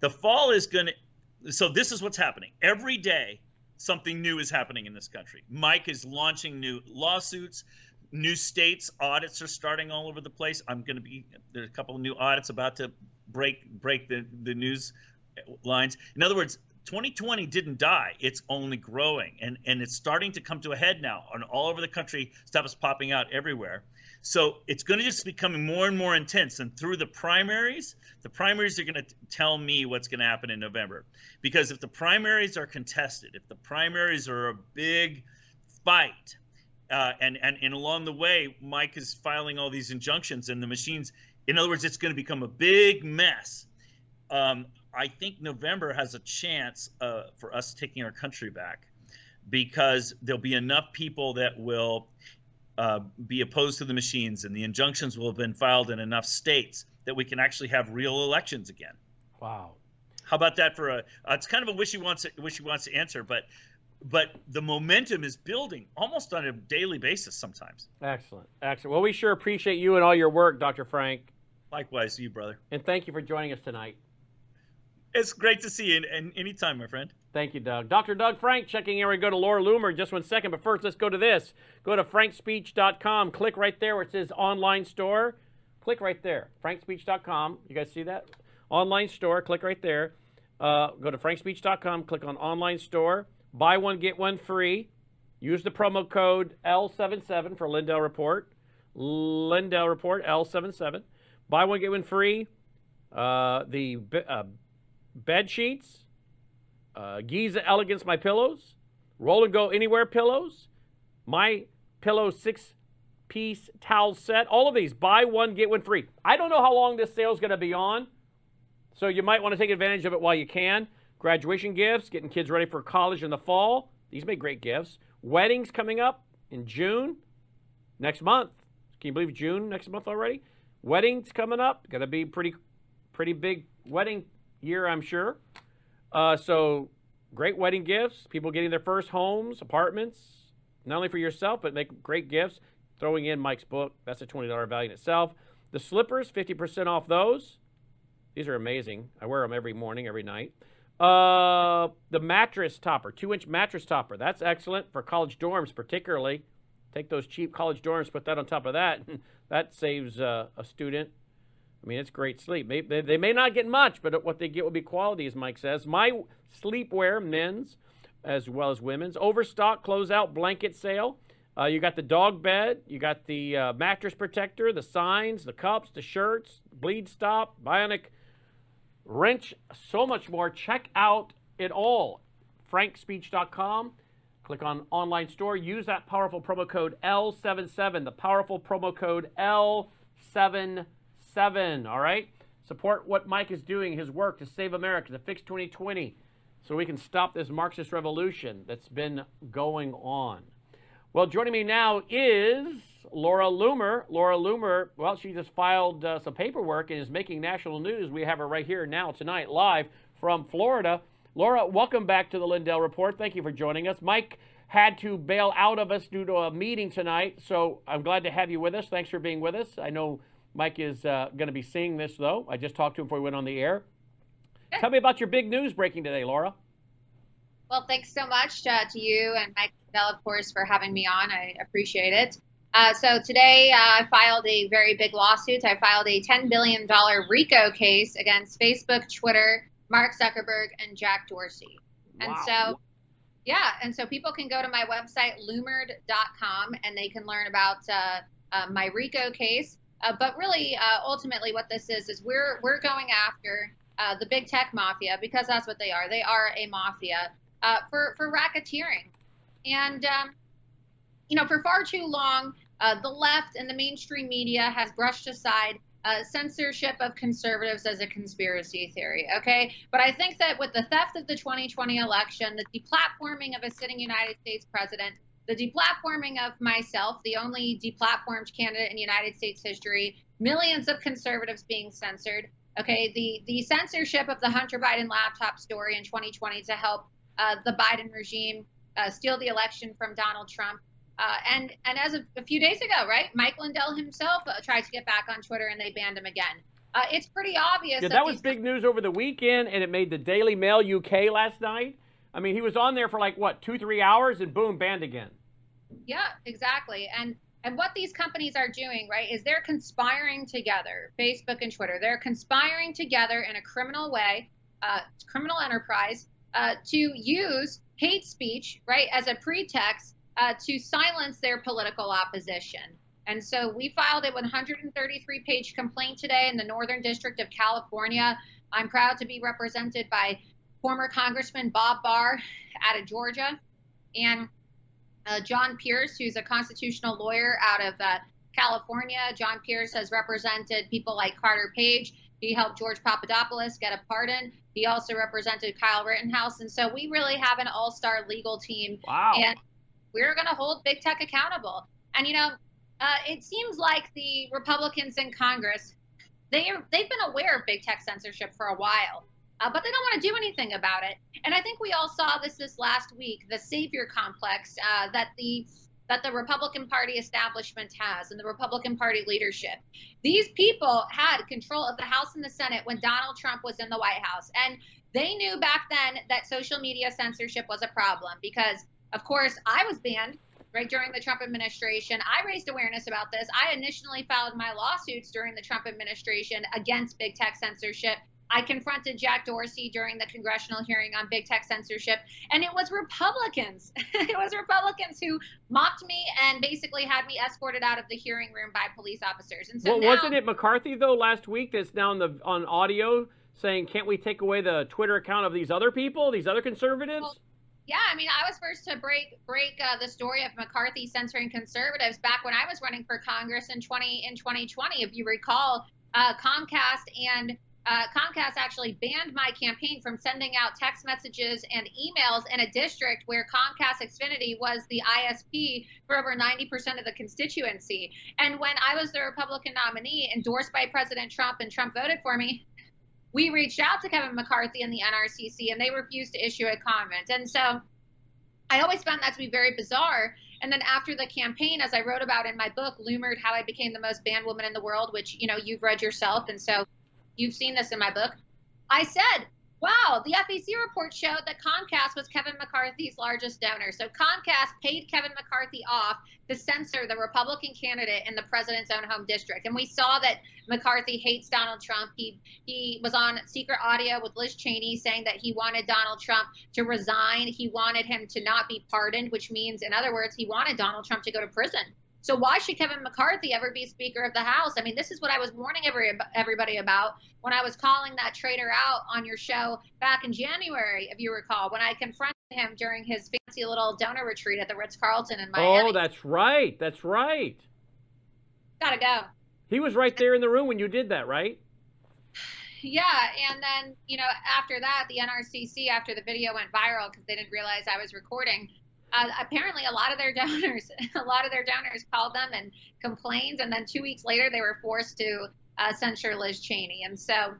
The fall is going to. So, this is what's happening. Every day, something new is happening in this country. Mike is launching new lawsuits. New states audits are starting all over the place. I'm going to be there's a couple of new audits about to break break the the news lines. In other words, 2020 didn't die. It's only growing and, and it's starting to come to a head now. And all over the country, stuff is popping out everywhere. So it's going to just becoming more and more intense. And through the primaries, the primaries are going to tell me what's going to happen in November. Because if the primaries are contested, if the primaries are a big fight, uh, and, and, and along the way, Mike is filing all these injunctions and the machines. In other words, it's going to become a big mess. Um, I think November has a chance uh, for us taking our country back because there'll be enough people that will uh, be opposed to the machines and the injunctions will have been filed in enough states that we can actually have real elections again. Wow. How about that for a? Uh, it's kind of a wishy-washy, wishy-washy answer, but but the momentum is building almost on a daily basis sometimes. Excellent, excellent. Well, we sure appreciate you and all your work, Dr. Frank. Likewise, you brother. And thank you for joining us tonight. It's great to see you, and anytime, my friend. Thank you, Doug. Dr. Doug Frank checking in. We go to Laura Loomer in just one second, but first, let's go to this. Go to frankspeech.com. Click right there where it says online store. Click right there, frankspeech.com. You guys see that? Online store. Click right there. Uh, go to frankspeech.com. Click on online store. Buy one, get one free. Use the promo code L77 for Lindell Report. Lindell Report L77. Buy one, get one free. Uh, the uh, bed sheets, uh, Giza Elegance My Pillows, Roll and Go Anywhere pillows, My Pillow 6 piece towel set. All of these, buy one, get one free. I don't know how long this sale is going to be on, so you might want to take advantage of it while you can. Graduation gifts, getting kids ready for college in the fall. These make great gifts. Weddings coming up in June, next month. Can you believe June next month already? Weddings coming up. Going to be pretty, pretty big wedding year, I'm sure. Uh, so great wedding gifts. People getting their first homes, apartments, not only for yourself, but make great gifts. Throwing in Mike's book, that's a $20 value in itself. The slippers, 50% off those. These are amazing. I wear them every morning, every night. Uh, the mattress topper, two inch mattress topper. That's excellent for college dorms, particularly. Take those cheap college dorms, put that on top of that. that saves uh, a student. I mean, it's great sleep. They, they, they, may not get much, but what they get will be quality, as Mike says. My sleepwear, men's as well as women's. Overstock closeout blanket sale. Uh, you got the dog bed, you got the uh, mattress protector, the signs, the cups, the shirts, bleed stop, bionic wrench, so much more. Check out it all. FrankSpeech.com. Click on online store. Use that powerful promo code L77. The powerful promo code L77. All right? Support what Mike is doing, his work to save America, to fix 2020, so we can stop this Marxist revolution that's been going on. Well, joining me now is Laura Loomer. Laura Loomer, well, she just filed uh, some paperwork and is making national news. We have her right here now tonight, live from Florida. Laura, welcome back to the Lindell Report. Thank you for joining us. Mike had to bail out of us due to a meeting tonight, so I'm glad to have you with us. Thanks for being with us. I know Mike is uh, going to be seeing this, though. I just talked to him before we went on the air. Tell me about your big news breaking today, Laura. Well, thanks so much uh, to you and Mike Bell, of course, for having me on. I appreciate it. Uh, so today uh, I filed a very big lawsuit. I filed a $10 billion RICO case against Facebook, Twitter, Mark Zuckerberg, and Jack Dorsey. And wow. so, yeah, and so people can go to my website, loomered.com, and they can learn about uh, uh my RICO case. Uh, but really, uh, ultimately, what this is is we're we're going after the big tech mafia because that's what they are. They are a mafia for for racketeering, and um, you know, for far too long, the left and the mainstream media has brushed aside uh, censorship of conservatives as a conspiracy theory. Okay. But I think that with the theft of the 2020 election, the deplatforming of a sitting United States president, the deplatforming of myself, the only deplatformed candidate in United States history, millions of conservatives being censored. Okay. The, the censorship of the Hunter Biden laptop story in 2020 to help uh, the Biden regime uh, steal the election from Donald Trump. Uh, and and as of a few days ago, right, Mike Lindell himself uh, tried to get back on Twitter, and they banned him again. Uh, it's pretty obvious. Yeah, that, that was big news over the weekend, and it made the Daily Mail UK last night. I mean, he was on there for like what two, three hours, and boom, banned again. Yeah, exactly. And and what these companies are doing, right, is they're conspiring together. Facebook and Twitter, they're conspiring together in a criminal way, uh, criminal enterprise, uh, to use hate speech, right, as a pretext uh, to silence their political opposition. And so we filed a 133 page complaint today in the Northern District of California. I'm proud to be represented by former Congressman Bob Barr out of Georgia and uh, John Pierce, who's a constitutional lawyer out of uh, California. John Pierce has represented people like Carter Page. He helped George Papadopoulos get a pardon. He also represented Kyle Rittenhouse. And so we really have an all star legal team. Wow. And we're going to hold big tech accountable. And you know, uh, it seems like the Republicans in Congress they are they've been aware of big tech censorship for a while, uh, but they don't want to do anything about it. And I think we all saw this this last week, the savior complex uh, that the that the Republican Party establishment has and the Republican Party leadership. These people had control of the House and the Senate when Donald Trump was in the White House, and they knew back then that social media censorship was a problem because of course, I was banned right during the Trump administration. I raised awareness about this. I initially filed my lawsuits during the Trump administration against big tech censorship. I confronted Jack Dorsey during the congressional hearing on big tech censorship, and it was Republicans. it was Republicans who mocked me and basically had me escorted out of the hearing room by police officers. And so well, now, wasn't it McCarthy though last week that's now on the on audio saying, "Can't we take away the Twitter account of these other people, these other conservatives?" Well, Yeah, I mean, I was first to break break uh, the story of McCarthy censoring conservatives back when I was running for Congress in 20 in 2020. If you recall, uh, Comcast and uh, Comcast actually banned my campaign from sending out text messages and emails in a district where Comcast Xfinity was the ISP for over 90% of the constituency. And when I was the Republican nominee endorsed by President Trump and Trump voted for me, we reached out to Kevin McCarthy and the NRCC and they refused to issue a comment. And so I always found that to be very bizarre. And then after the campaign, as I wrote about in my book, Loomered, How I Became the Most Banned Woman in the World, which, you know, you've read yourself. And so you've seen this in my book. I said, wow, the FEC report showed that Comcast was Kevin McCarthy's largest donor. So Comcast paid Kevin McCarthy off to censor the Republican candidate in the president's own home district. And we saw that McCarthy hates Donald Trump. He he was on secret audio with Liz Cheney saying that he wanted Donald Trump to resign. He wanted him to not be pardoned, which means, in other words, he wanted Donald Trump to go to prison. So why should Kevin McCarthy ever be Speaker of the House? I mean, this is what I was warning every, everybody about when I was calling that traitor out on your show back in January, if you recall, when I confronted him during his fancy little donor retreat at the Ritz Carlton in Miami. Oh, that's right. That's right. Gotta go. He was right there in the room when you did that, right? Yeah, and then you know after that, the NRCC after the video went viral because they didn't realize I was recording uh, apparently a lot of their donors, a lot of their donors called them and complained, and then two weeks later they were forced to uh, censure Liz Cheney. And so,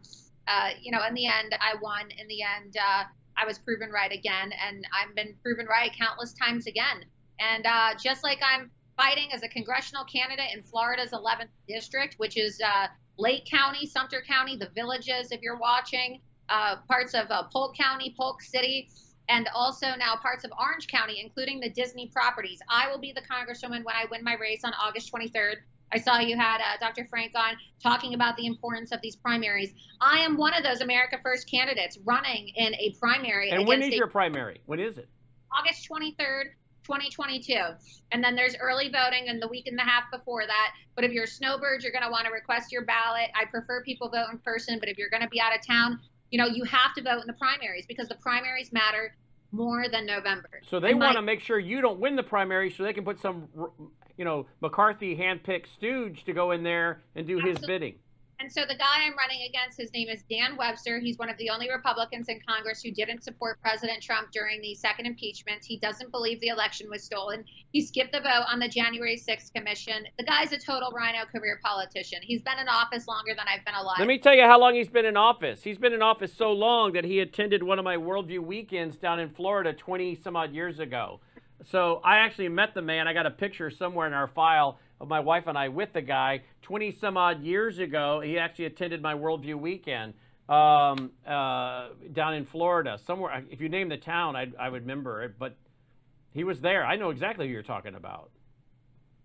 uh, you know, in the end, I won. In the end, uh, I was proven right again, and I've been proven right countless times again. And uh, just like I'm fighting as a congressional candidate in Florida's 11th district, which is uh, Lake County, Sumter County, the villages, if you're watching, parts of Polk County, Polk City and also now parts of Orange County, including the Disney properties. I will be the congresswoman when I win my race on August 23rd. I saw you had uh, Dr. Frank on talking about the importance of these primaries. I am one of those America First candidates running in a primary. And when is a, your primary? When is it? August 23rd, 2022. And then there's early voting in the week and a half before that. But if you're a snowbird, you're going to want to request your ballot. I prefer people vote in person, but if you're going to be out of town, you know, you have to vote in the primaries because the primaries matter more than November. So they want to make sure you don't win the primary so they can put some, you know, McCarthy handpicked stooge to go in there and do Absolutely. his bidding. And so the guy I'm running against, his name is Dan Webster. He's one of the only Republicans in Congress who didn't support President Trump during the second impeachment. He doesn't believe the election was stolen. He skipped the vote on the January 6th commission. The guy's a total RINO career politician. He's been in office longer than I've been alive. Let me tell you how long he's been in office. He's been in office so long that he attended one of my Worldview weekends down in Florida 20 some odd years ago. So I actually met the man. I got a picture somewhere in our file of my wife and I with the guy 20 some odd years ago. He actually attended my Worldview weekend um, uh, down in Florida, somewhere. If you name the town, I, I would remember it, but he was there. I know exactly who you're talking about.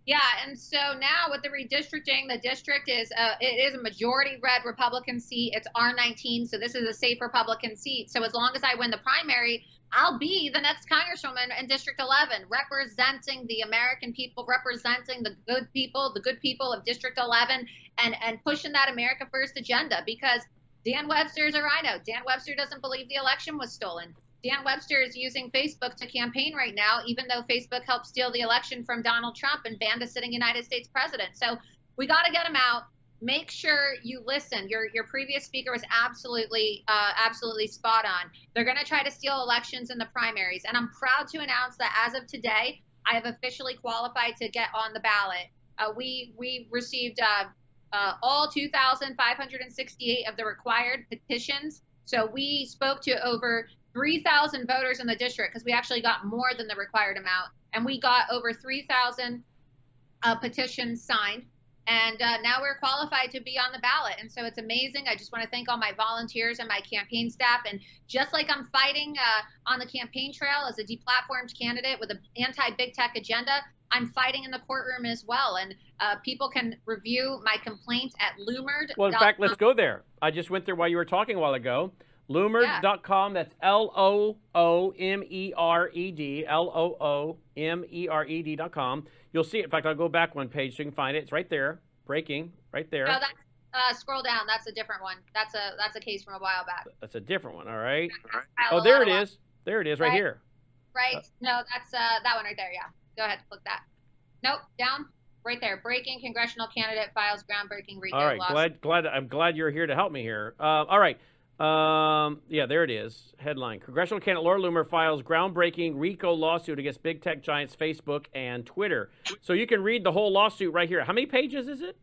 Yeah, and so now with the redistricting, the district is a, it is a majority red Republican seat. It's R19, so this is a safe Republican seat. So as long as I win the primary, I'll be the next congresswoman in District 11, representing the American people, representing the good people, the good people of District 11, and and pushing that America First agenda. Because Dan Webster is a RINO. Dan Webster doesn't believe the election was stolen. Dan Webster is using Facebook to campaign right now, even though Facebook helped steal the election from Donald Trump and banned a sitting United States president. So we got to get him out make sure you listen. Your your previous speaker was absolutely uh, absolutely spot on. They're going to try to steal elections in the primaries, and I'm proud to announce that as of today, I have officially qualified to get on the ballot. Uh, we we received uh, uh all 2,568 of the required petitions. So we spoke to over 3,000 voters in the district because we actually got more than the required amount, and we got over 3,000 uh, petitions signed and uh, now we're qualified to be on the ballot. And so it's amazing. I just want to thank all my volunteers and my campaign staff. And just like I'm fighting uh, on the campaign trail as a deplatformed candidate with an anti-big tech agenda, I'm fighting in the courtroom as well. And uh, people can review my complaints at Loomered. Well, in fact, let's go there. I just went there while you were talking a while ago. Loomered.com. That's L O O M E R E D. L O O M E R E D.com. You'll see it. In fact, I'll go back one page so you can find it. It's right there. Breaking, right there. Oh, that's, uh, scroll down. That's a different one. That's a that's a case from a while back. That's a different one. All right. Oh, there it is. There it is, right, right. here. right? No, that's uh, that one right there. Yeah. Go ahead, click that. Nope, down. Right there. Breaking congressional candidate files groundbreaking RICO All right, glad glad I'm glad you're here to help me here. Uh, all right. Um, yeah, there it is. Headline: Congressional candidate Laura Loomer files groundbreaking RICO lawsuit against big tech giants Facebook and Twitter. So you can read the whole lawsuit right here. How many pages is it?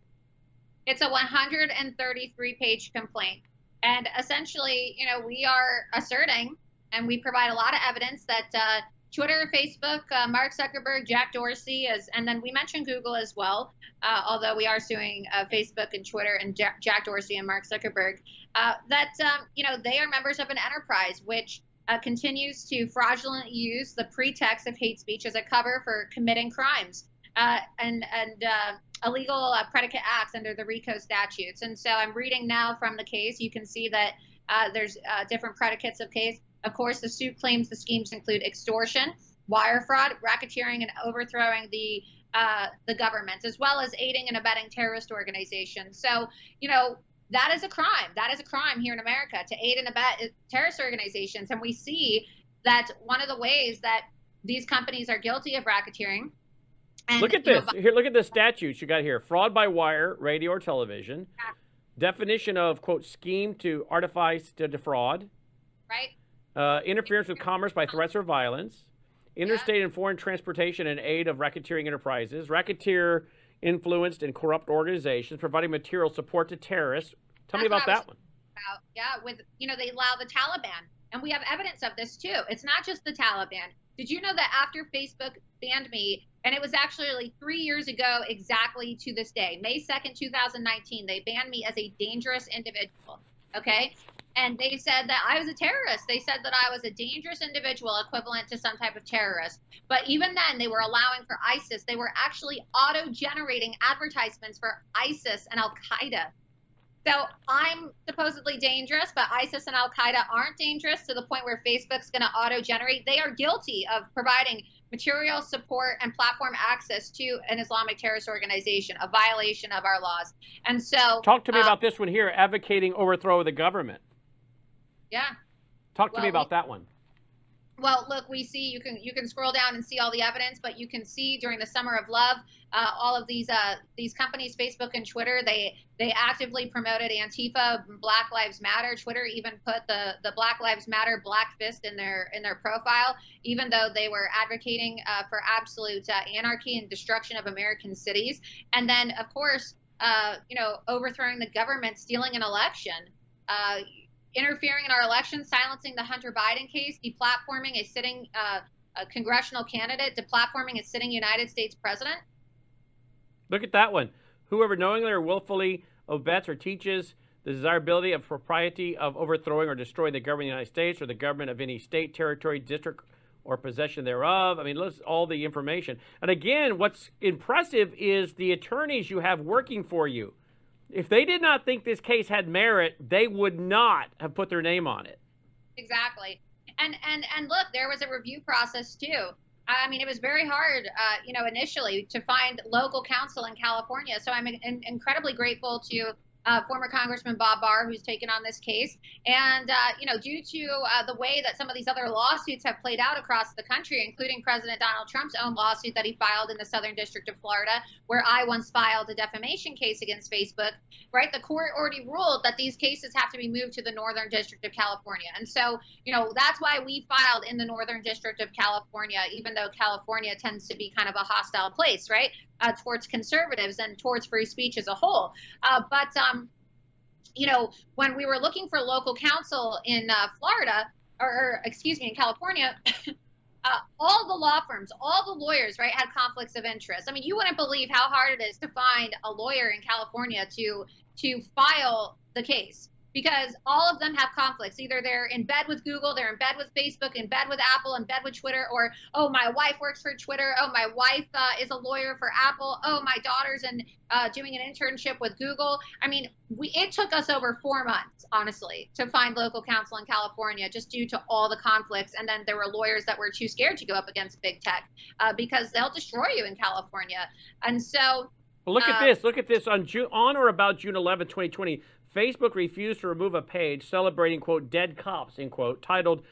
It's a 133 page complaint. And essentially, you know, we are asserting and we provide a lot of evidence that uh, Twitter, Facebook, uh, Mark Zuckerberg, Jack Dorsey, as, and then we mentioned Google as well, uh, although we are suing uh, Facebook and Twitter and Jack, Dorsey and Mark Zuckerberg, uh, that, um, you know, they are members of an enterprise which uh, continues to fraudulently use the pretext of hate speech as a cover for committing crimes and, and illegal predicate acts under the RICO statutes. And so I'm reading now from the case. You can see that there's different predicates of case of course, the suit claims the schemes include extortion, wire fraud, racketeering, and overthrowing the uh, the government, as well as aiding and abetting terrorist organizations. So, you know, that is a crime. That is a crime here in America to aid and abet terrorist organizations. And we see that one of the ways that these companies are guilty of racketeering. And, look at this. Know, here, look at the statutes you got here: fraud by wire, radio, or television. Yeah. Definition of quote scheme to artifice to defraud. Right uh, interference with commerce by threats or violence, interstate and foreign transportation and aid of racketeering enterprises, racketeer influenced and corrupt organizations, providing material support to terrorists. Tell That's me about that one. About. Yeah, with you know they allow the Taliban, and we have evidence of this too. It's not just the Taliban. Did you know that after Facebook banned me, and it was actually three years ago exactly to this day, May 2nd, 2019, they banned me as a dangerous individual. Okay and they said that I was a terrorist. They said that I was a dangerous individual equivalent to some type of terrorist. But even then, they were allowing for ISIS. They were actually auto generating advertisements for ISIS and Al Qaeda. So I'm supposedly dangerous, but ISIS and Al Qaeda aren't dangerous to the point where Facebook's going to auto generate. They are guilty of providing material support and platform access to an Islamic terrorist organization, a violation of our laws. And so, talk to me um, about this one here advocating overthrow of the government. Yeah. Talk to well, me about we, that one. Well, look, we see you can you can scroll down and see all the evidence, but you can see during the summer of love, uh, all of these uh, these companies, Facebook and Twitter, they they actively promoted Antifa, Black Lives Matter. Twitter even put the the Black Lives Matter black fist in their in their profile, even though they were advocating uh, for absolute uh, anarchy and destruction of American cities. And then, of course, uh, you know, overthrowing the government, stealing an election. Interfering in our election, silencing the Hunter Biden case, deplatforming a sitting uh, a congressional candidate, deplatforming a sitting United States president. Look at that one. Whoever knowingly or willfully abets or teaches the desirability of propriety of overthrowing or destroying the government of the United States or the government of any state, territory, district, or possession thereof. I mean, list all the information. And again, what's impressive is the attorneys you have working for you. If they did not think this case had merit, they would not have put their name on it. Exactly. And and and look, there was a review process too. I mean, it was very hard, uh, you know, initially to find local counsel in California. So I'm in- incredibly grateful to uh, former Congressman Bob Barr, who's taken on this case. And, uh, you know, due to uh, the way that some of these other lawsuits have played out across the country, including President Donald Trump's own lawsuit that he filed in the Southern District of Florida, where I once filed a defamation case against Facebook, right? The court already ruled that these cases have to be moved to the Northern District of California. And so, you know, that's why we filed in the Northern District of California, even though California tends to be kind of a hostile place, right? Uh, towards conservatives and towards free speech as a whole. Uh, but um, you know, when we were looking for local counsel in uh, Florida, or, or, excuse me, in California. Uh, all the law firms, all the lawyers, right, had conflicts of interest. I mean, you wouldn't believe how hard it is to find a lawyer in California to to file the case because all of them have conflicts. Either they're in bed with Google, they're in bed with Facebook, in bed with Apple, in bed with Twitter, or oh, my wife works for Twitter. Oh, my wife uh, is a lawyer for Apple. Oh, my daughter's in uh, doing an internship with Google. I mean, we it took us over four months, honestly, to find local counsel in California, just due to all the conflicts. And then there were lawyers that were too scared to go up against big tech uh, because they'll destroy you in California. And so. Well, look at uh, this. Look at this. On June, on or about June 11, 2020, Facebook refused to remove a page celebrating, quote, dead cops, end quote, titled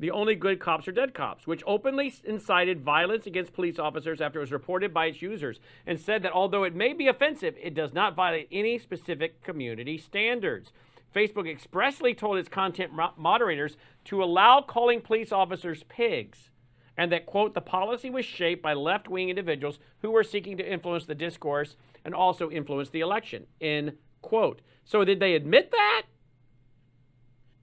the only good cops are dead cops, which openly incited violence against police officers after it was reported by its users and said that although it may be offensive, it does not violate any specific community standards. Facebook expressly told its content moderators to allow calling police officers pigs and that, quote, the policy was shaped by left wing individuals who were seeking to influence the discourse and also influence the election, end quote. So did they admit that?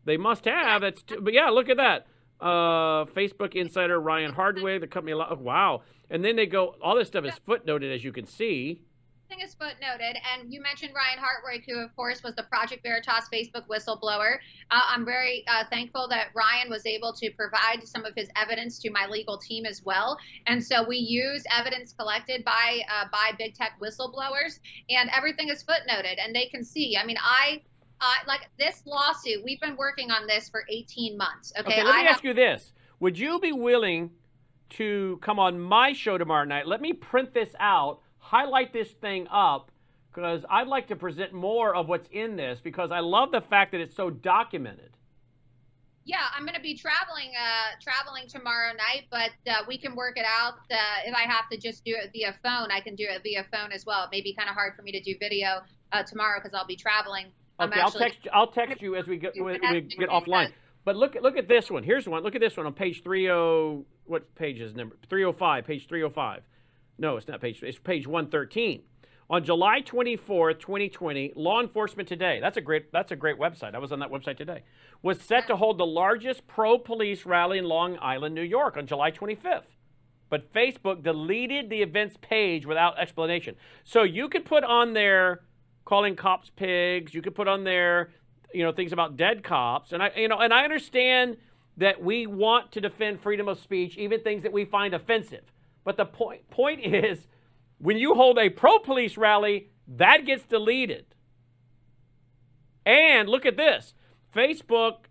They must have. That's but yeah, look at that. Uh, Facebook insider Ryan Hartwig, the company. Oh, wow, and then they go. All this stuff is footnoted, as you can see thing is footnoted. And you mentioned Ryan Hartwig, who, of course, was the Project Veritas Facebook whistleblower. Uh, I'm very uh, thankful that Ryan was able to provide some of his evidence to my legal team as well. And so we use evidence collected by uh, by big tech whistleblowers, and everything is footnoted, and they can see. I mean, I. like this lawsuit, we've been working on this for 18 months. Okay, okay let me ask you this: Would you be willing to come on my show tomorrow night? Let me print this out highlight this thing up because I'd like to present more of what's in this because I love the fact that it's so documented. Yeah, I'm going to be traveling uh, traveling tomorrow night, but uh, we can work it out. Uh, if I have to just do it via phone, I can do it via phone as well. It may be kind of hard for me to do video uh, tomorrow because I'll be traveling. Okay, I'll text. You, I'll text you as we get we, we get offline. But look look at this one. Here's one. Look at this one on page 30. What page is number 305? Page 305. No, it's not page. It's page 113. On July 24th, 2020, Law Enforcement Today, that's a great that's a great website. I was on that website today. Was set to hold the largest pro-police rally in Long Island, New York on July 25th. But Facebook deleted the event's page without explanation. So you could put on there calling cops pigs, you could put on there, you know, things about dead cops. And I you know, and I understand that we want to defend freedom of speech, even things that we find offensive. But the point point is, when you hold a pro police rally, that gets deleted. And look at this Facebook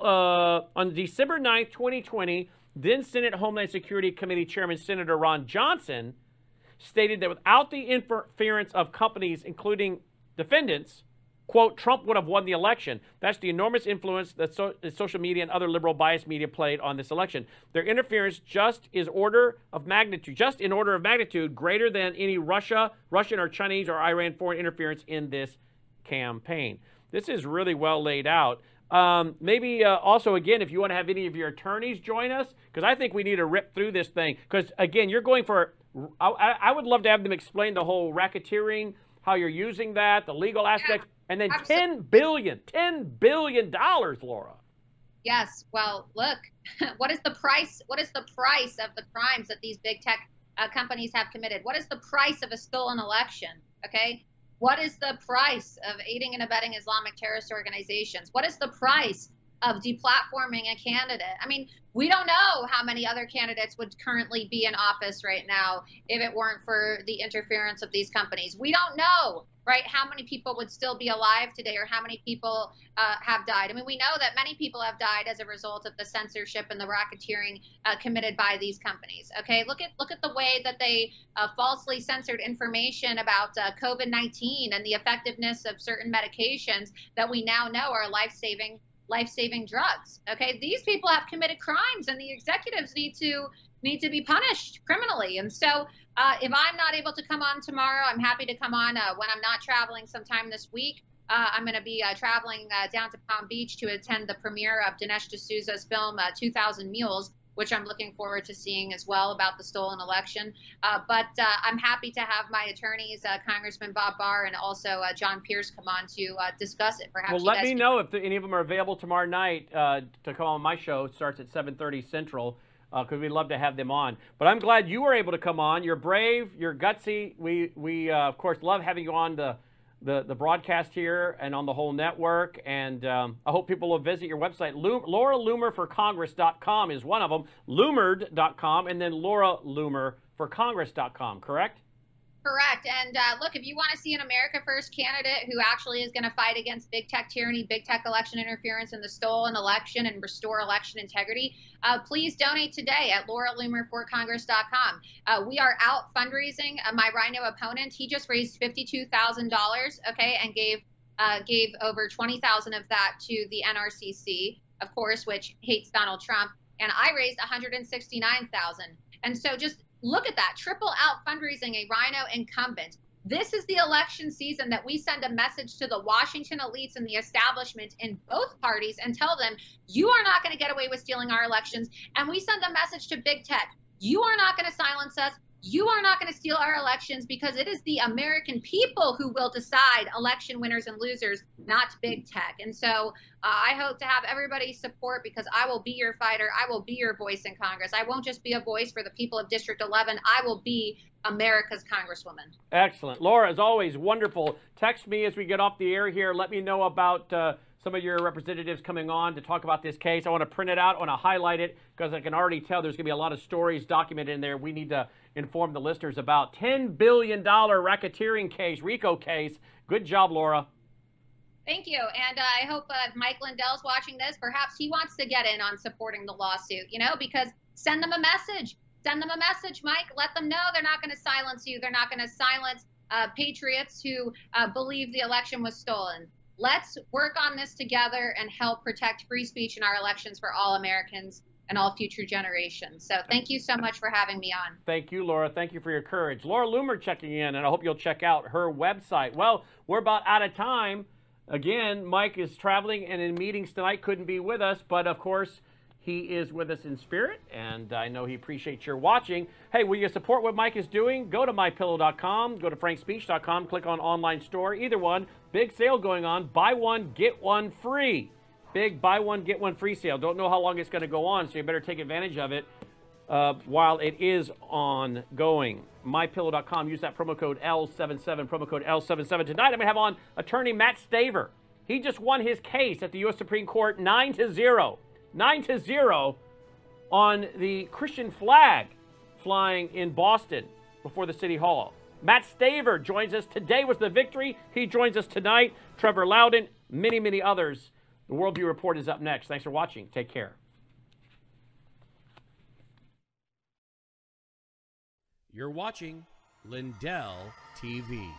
uh, on December 9th, 2020, then Senate Homeland Security Committee Chairman Senator Ron Johnson stated that without the interference of companies, including defendants, quote, Trump would have won the election. That's the enormous influence that, so, social media and other liberal bias media played on this election. Their interference just is order of magnitude, just in order of magnitude, greater than any Russia, Russian or Chinese or Iran foreign interference in this campaign. This is really well laid out. Um, maybe uh, also, again, if you want to have any of your attorneys join us, because I think we need to rip through this thing. Because, again, you're going for, I, I, would love to have them explain the whole racketeering, how you're using that, the legal aspects. And then Absolutely. 10 billion, 10 billion dollars, Laura. Yes. Well, look, what is the price? What is the price of the crimes that these big tech uh, companies have committed? What is the price of a stolen election? Okay. What is the price of aiding and abetting Islamic terrorist organizations? What is the price of deplatforming a candidate? I mean, we don't know how many other candidates would currently be in office right now if it weren't for the interference of these companies. We don't know right? How many people would still be alive today, or how many people uh, have died? I mean, we know that many people have died as a result of the censorship and the racketeering uh, committed by these companies. Okay, look at look at the way that they uh, falsely censored information about uh, COVID-19 and the effectiveness of certain medications that we now know are life-saving life-saving drugs. Okay, these people have committed crimes, and the executives need to need to be punished criminally. And so, uh, if I'm not able to come on tomorrow, I'm happy to come on uh, when I'm not traveling sometime this week. Uh, I'm going to be uh, traveling uh, down to Palm Beach to attend the premiere of Dinesh D'Souza's film uh, 2,000 Mules, which I'm looking forward to seeing as well about the stolen election. Uh, but uh, I'm happy to have my attorneys, uh, Congressman Bob Barr and also John Pierce, come on to discuss it. Perhaps. Well, let me can... know if any of them are available tomorrow night to come on my show. It starts at 7:30 Central because uh, we'd love to have them on. But I'm glad you were able to come on. You're brave. You're gutsy. We we uh, of course love having you on the, the the broadcast here and on the whole network. And um, I hope people will visit your website. Laura Loomer for Congress.com is one of them. Loomered.com and then Laura Loomer for Congress.com. Correct? Correct. And uh, look, if you want to see an America First candidate who actually is going to fight against big tech tyranny, big tech election interference, and the stolen election and restore election integrity, uh, please donate today at lauraloomerforcongress.com. Uh, we are out fundraising. Uh, my RINO opponent, he just raised $52,000, okay, and gave uh, gave over 20,000 of that to the NRCC. of course, which hates Donald Trump, and I raised 169,000. And so just look at that triple out fundraising a RINO incumbent. This is the election season that we send a message to the Washington elites and the establishment in both parties and tell them, you are not going to get away with stealing our elections. And we send a message to big tech, you are not going to silence us. You are not going to steal our elections because it is the American people who will decide election winners and losers, not big tech. And so uh, I hope to have everybody's support because I will be your fighter. I will be your voice in Congress. I won't just be a voice for the people of District 11. I will be America's Congresswoman. Excellent. Laura, as always, wonderful. Text me as we get off the air here. Let me know about. Uh, some of your representatives coming on to talk about this case. I want to print it out. I want to highlight it because I can already tell there's going to be a lot of stories documented in there. We need to inform the listeners about $10 billion racketeering case, RICO case. Good job, Laura. Thank you. And uh, I hope uh, Mike Lindell's watching this. Perhaps he wants to get in on supporting the lawsuit, you know, because send them a message. Send them a message, Mike. Let them know they're not going to silence you. They're not going to silence uh, patriots who uh, believe the election was stolen. Let's work on this together and help protect free speech in our elections for all Americans and all future generations. So thank you so much for having me on. Thank you, Laura. Thank you for your courage. Laura Loomer checking in, and I hope you'll check out her website. Well, we're about out of time. Again, Mike is traveling and in meetings tonight, couldn't be with us, but of course, he is with us in spirit, and I know he appreciates your watching. Hey, will you support what Mike is doing? Go to mypillow.com, go to frankspeech.com, click on online store, either one. Big sale going on. Buy one, get one free. Big buy one, get one free sale. Don't know how long it's going to go on, so you better take advantage of it uh, while it is ongoing. MyPillow.com. Use that promo code L77, promo code L77. Tonight I'm going to have on attorney Matt Staver. He just won his case at the U.S. Supreme Court 9 to 0 9 to 0 on the Christian flag flying in Boston before the City Hall. Matt Staver joins us. Today was the victory. He joins us tonight. Trevor Loudon, many, many others. The Worldview Report is up next. Thanks for watching. Take care. You're watching Lindell TV.